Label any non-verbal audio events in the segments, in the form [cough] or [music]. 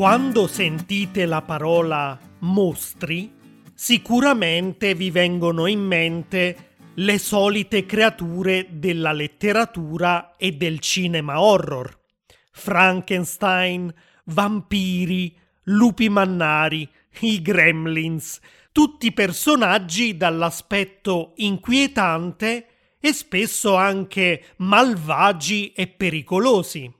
Quando sentite la parola mostri, sicuramente vi vengono in mente le solite creature della letteratura e del cinema horror. Frankenstein, vampiri, lupi mannari, i gremlins, tutti personaggi dall'aspetto inquietante e spesso anche malvagi e pericolosi.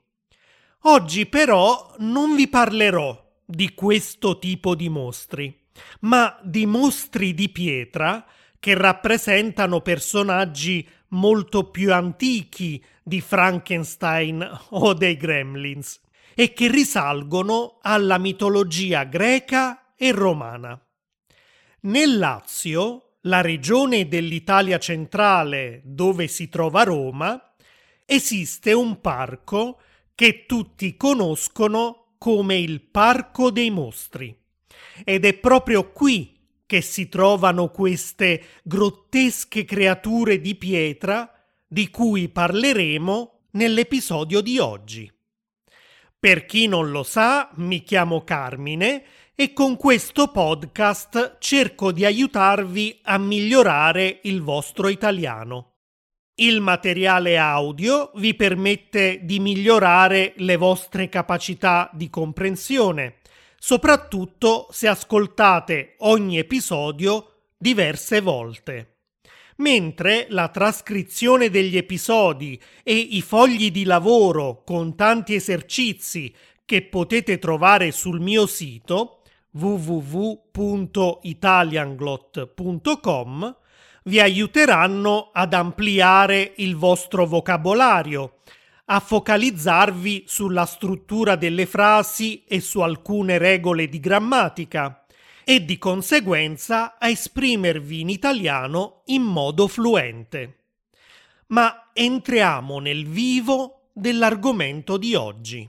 Oggi però non vi parlerò di questo tipo di mostri, ma di mostri di pietra che rappresentano personaggi molto più antichi di Frankenstein o dei Gremlins e che risalgono alla mitologia greca e romana. Nel Lazio, la regione dell'Italia centrale dove si trova Roma, esiste un parco che tutti conoscono come il Parco dei Mostri. Ed è proprio qui che si trovano queste grottesche creature di pietra di cui parleremo nell'episodio di oggi. Per chi non lo sa, mi chiamo Carmine e con questo podcast cerco di aiutarvi a migliorare il vostro italiano. Il materiale audio vi permette di migliorare le vostre capacità di comprensione, soprattutto se ascoltate ogni episodio diverse volte. Mentre la trascrizione degli episodi e i fogli di lavoro con tanti esercizi che potete trovare sul mio sito www.italianglot.com vi aiuteranno ad ampliare il vostro vocabolario, a focalizzarvi sulla struttura delle frasi e su alcune regole di grammatica e di conseguenza a esprimervi in italiano in modo fluente. Ma entriamo nel vivo dell'argomento di oggi.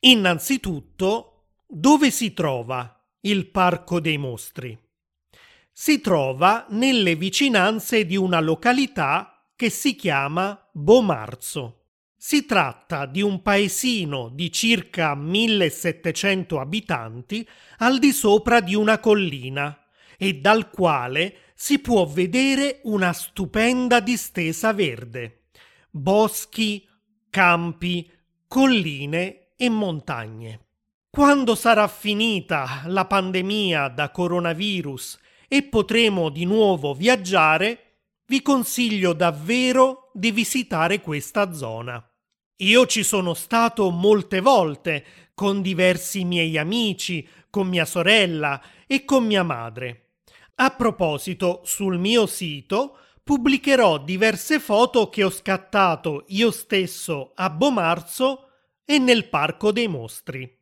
Innanzitutto, dove si trova il Parco dei Mostri? Si trova nelle vicinanze di una località che si chiama Bomarzo. Si tratta di un paesino di circa 1700 abitanti al di sopra di una collina e dal quale si può vedere una stupenda distesa verde, boschi, campi, colline e montagne. Quando sarà finita la pandemia da coronavirus e potremo di nuovo viaggiare, vi consiglio davvero di visitare questa zona. Io ci sono stato molte volte con diversi miei amici, con mia sorella e con mia madre. A proposito, sul mio sito pubblicherò diverse foto che ho scattato io stesso a Bomarzo e nel Parco dei Mostri.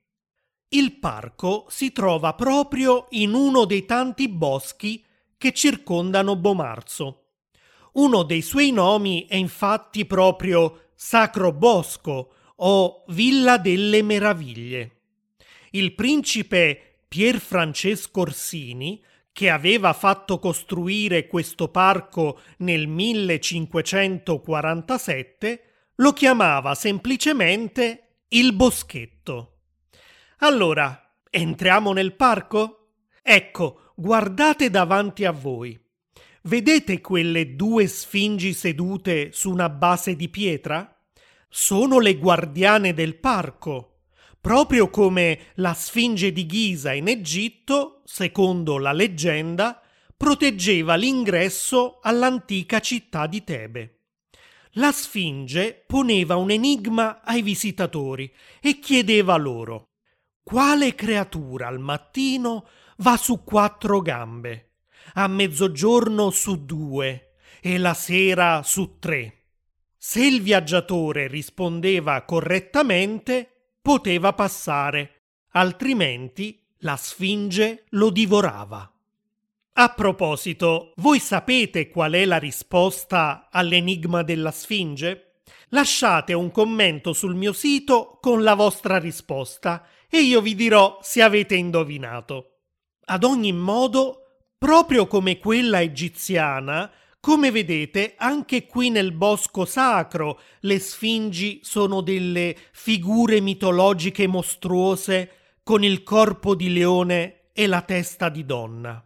Il parco si trova proprio in uno dei tanti boschi che circondano Bomarzo. Uno dei suoi nomi è infatti proprio Sacro Bosco o Villa delle Meraviglie. Il principe Pier Francesco Orsini, che aveva fatto costruire questo parco nel 1547, lo chiamava semplicemente il Boschetto. Allora, entriamo nel parco? Ecco, guardate davanti a voi. Vedete quelle due sfingi sedute su una base di pietra? Sono le guardiane del parco, proprio come la Sfinge di Ghisa in Egitto, secondo la leggenda, proteggeva l'ingresso all'antica città di Tebe. La Sfinge poneva un enigma ai visitatori e chiedeva loro quale creatura al mattino va su quattro gambe, a mezzogiorno su due e la sera su tre? Se il viaggiatore rispondeva correttamente, poteva passare, altrimenti la Sfinge lo divorava. A proposito, voi sapete qual è la risposta all'enigma della Sfinge? Lasciate un commento sul mio sito con la vostra risposta e io vi dirò se avete indovinato. Ad ogni modo, proprio come quella egiziana, come vedete, anche qui nel bosco sacro le sfingi sono delle figure mitologiche mostruose con il corpo di leone e la testa di donna.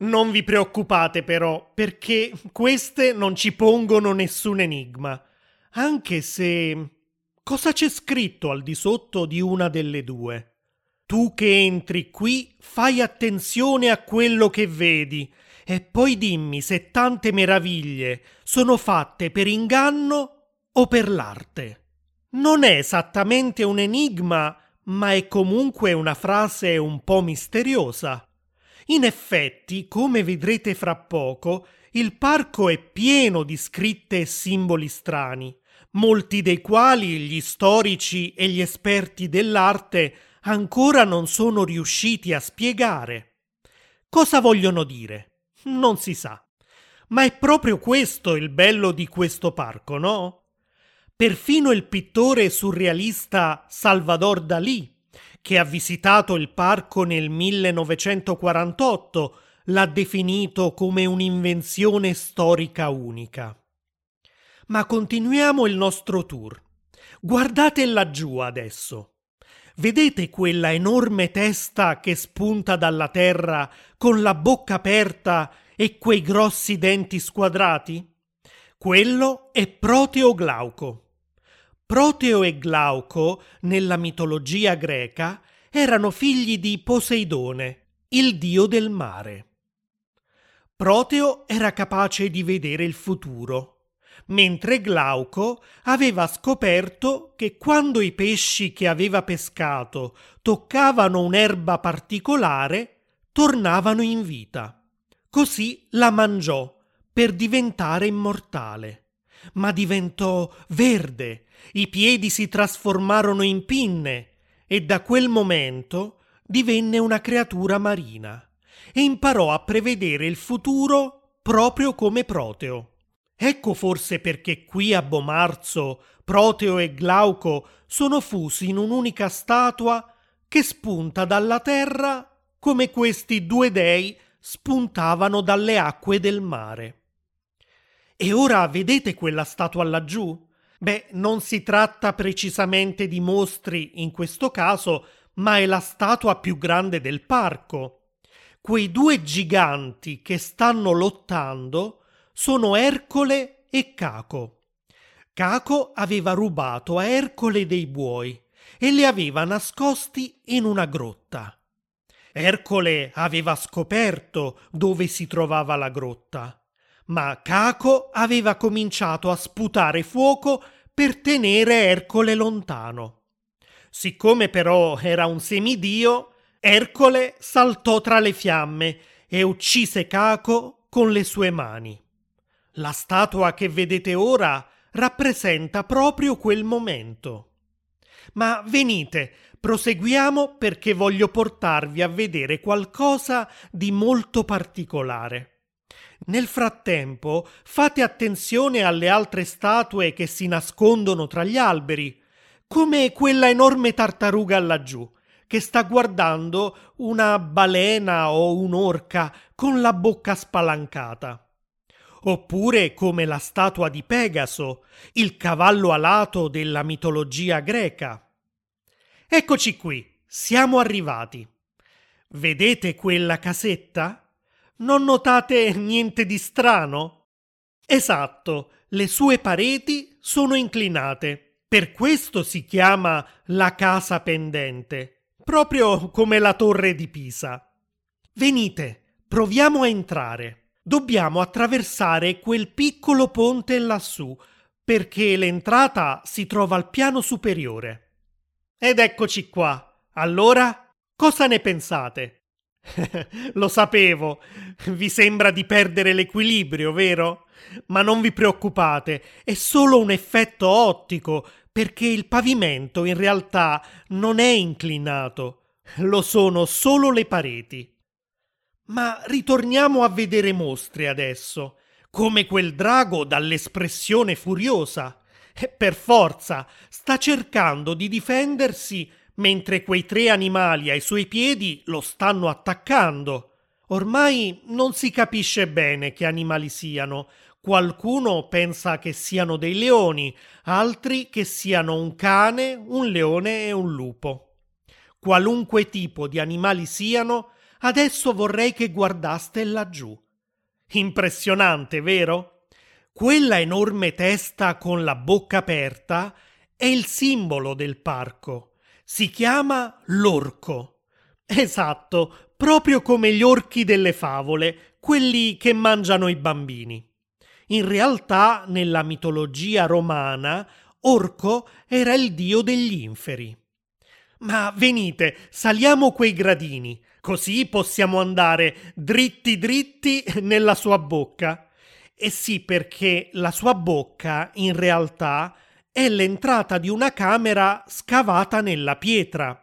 Non vi preoccupate però, perché queste non ci pongono nessun enigma, anche se... Cosa c'è scritto al di sotto di una delle due? Tu che entri qui, fai attenzione a quello che vedi e poi dimmi se tante meraviglie sono fatte per inganno o per l'arte. Non è esattamente un enigma, ma è comunque una frase un po' misteriosa. In effetti, come vedrete fra poco, il parco è pieno di scritte e simboli strani, molti dei quali gli storici e gli esperti dell'arte ancora non sono riusciti a spiegare. Cosa vogliono dire? Non si sa. Ma è proprio questo il bello di questo parco, no? Perfino il pittore surrealista Salvador Dalí che ha visitato il parco nel 1948, l'ha definito come un'invenzione storica unica. Ma continuiamo il nostro tour. Guardate laggiù adesso. Vedete quella enorme testa che spunta dalla terra con la bocca aperta e quei grossi denti squadrati? Quello è Proteo Glauco. Proteo e Glauco, nella mitologia greca, erano figli di Poseidone, il dio del mare. Proteo era capace di vedere il futuro, mentre Glauco aveva scoperto che quando i pesci che aveva pescato toccavano un'erba particolare, tornavano in vita. Così la mangiò per diventare immortale ma diventò verde, i piedi si trasformarono in pinne e da quel momento divenne una creatura marina e imparò a prevedere il futuro proprio come Proteo. Ecco forse perché qui a Bomarzo Proteo e Glauco sono fusi in un'unica statua che spunta dalla terra come questi due dei spuntavano dalle acque del mare. E ora vedete quella statua laggiù? Beh, non si tratta precisamente di mostri in questo caso, ma è la statua più grande del parco. Quei due giganti che stanno lottando sono Ercole e Caco. Caco aveva rubato a Ercole dei buoi e li aveva nascosti in una grotta. Ercole aveva scoperto dove si trovava la grotta ma Caco aveva cominciato a sputare fuoco per tenere Ercole lontano. Siccome però era un semidio, Ercole saltò tra le fiamme e uccise Caco con le sue mani. La statua che vedete ora rappresenta proprio quel momento. Ma venite, proseguiamo perché voglio portarvi a vedere qualcosa di molto particolare. Nel frattempo fate attenzione alle altre statue che si nascondono tra gli alberi, come quella enorme tartaruga laggiù, che sta guardando una balena o un'orca con la bocca spalancata. Oppure come la statua di Pegaso, il cavallo alato della mitologia greca. Eccoci qui, siamo arrivati. Vedete quella casetta? Non notate niente di strano? Esatto, le sue pareti sono inclinate. Per questo si chiama la casa pendente, proprio come la torre di Pisa. Venite, proviamo a entrare. Dobbiamo attraversare quel piccolo ponte lassù, perché l'entrata si trova al piano superiore. Ed eccoci qua. Allora, cosa ne pensate? [laughs] Lo sapevo. Vi sembra di perdere l'equilibrio, vero? Ma non vi preoccupate, è solo un effetto ottico, perché il pavimento in realtà non è inclinato, lo sono solo le pareti. Ma ritorniamo a vedere mostri adesso, come quel drago dall'espressione furiosa. Per forza, sta cercando di difendersi mentre quei tre animali ai suoi piedi lo stanno attaccando. Ormai non si capisce bene che animali siano. Qualcuno pensa che siano dei leoni, altri che siano un cane, un leone e un lupo. qualunque tipo di animali siano, adesso vorrei che guardaste laggiù. Impressionante, vero? Quella enorme testa con la bocca aperta è il simbolo del parco. Si chiama l'orco. Esatto, proprio come gli orchi delle favole, quelli che mangiano i bambini. In realtà, nella mitologia romana, Orco era il dio degli inferi. Ma venite, saliamo quei gradini, così possiamo andare dritti dritti nella sua bocca. E sì, perché la sua bocca, in realtà, è l'entrata di una camera scavata nella pietra.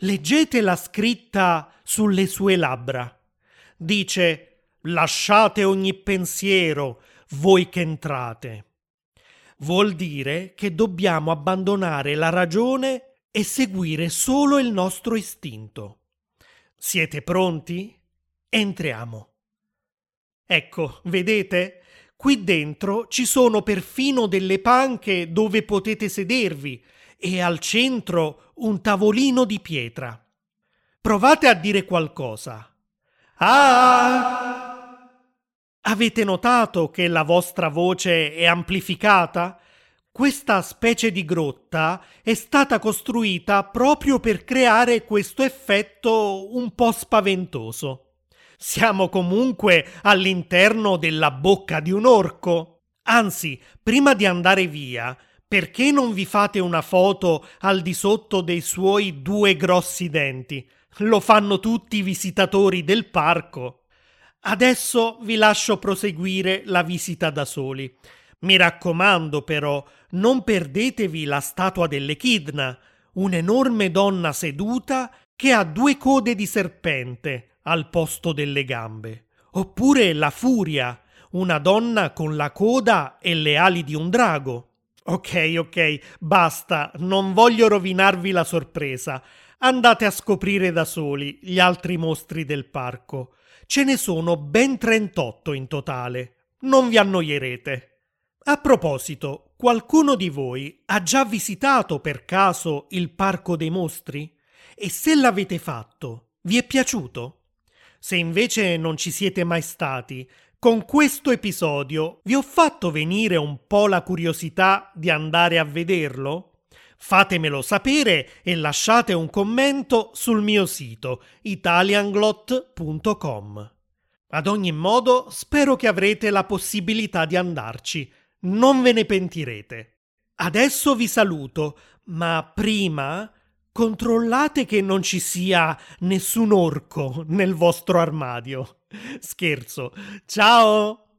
Leggete la scritta sulle sue labbra. Dice Lasciate ogni pensiero, voi che entrate. Vuol dire che dobbiamo abbandonare la ragione e seguire solo il nostro istinto. Siete pronti? Entriamo. Ecco, vedete? Qui dentro ci sono perfino delle panche dove potete sedervi e al centro un tavolino di pietra. Provate a dire qualcosa. Ah! Avete notato che la vostra voce è amplificata? Questa specie di grotta è stata costruita proprio per creare questo effetto un po' spaventoso. Siamo comunque all'interno della bocca di un orco. Anzi, prima di andare via, perché non vi fate una foto al di sotto dei suoi due grossi denti? Lo fanno tutti i visitatori del parco. Adesso vi lascio proseguire la visita da soli. Mi raccomando però, non perdetevi la statua dell'Echidna, un'enorme donna seduta che ha due code di serpente al posto delle gambe. Oppure la Furia, una donna con la coda e le ali di un drago. Ok, ok, basta, non voglio rovinarvi la sorpresa. Andate a scoprire da soli gli altri mostri del parco. Ce ne sono ben 38 in totale. Non vi annoierete. A proposito, qualcuno di voi ha già visitato per caso il Parco dei Mostri? E se l'avete fatto, vi è piaciuto? Se invece non ci siete mai stati, con questo episodio vi ho fatto venire un po' la curiosità di andare a vederlo? Fatemelo sapere e lasciate un commento sul mio sito italianglot.com. Ad ogni modo, spero che avrete la possibilità di andarci. Non ve ne pentirete. Adesso vi saluto, ma prima controllate che non ci sia nessun orco nel vostro armadio. Scherzo. Ciao!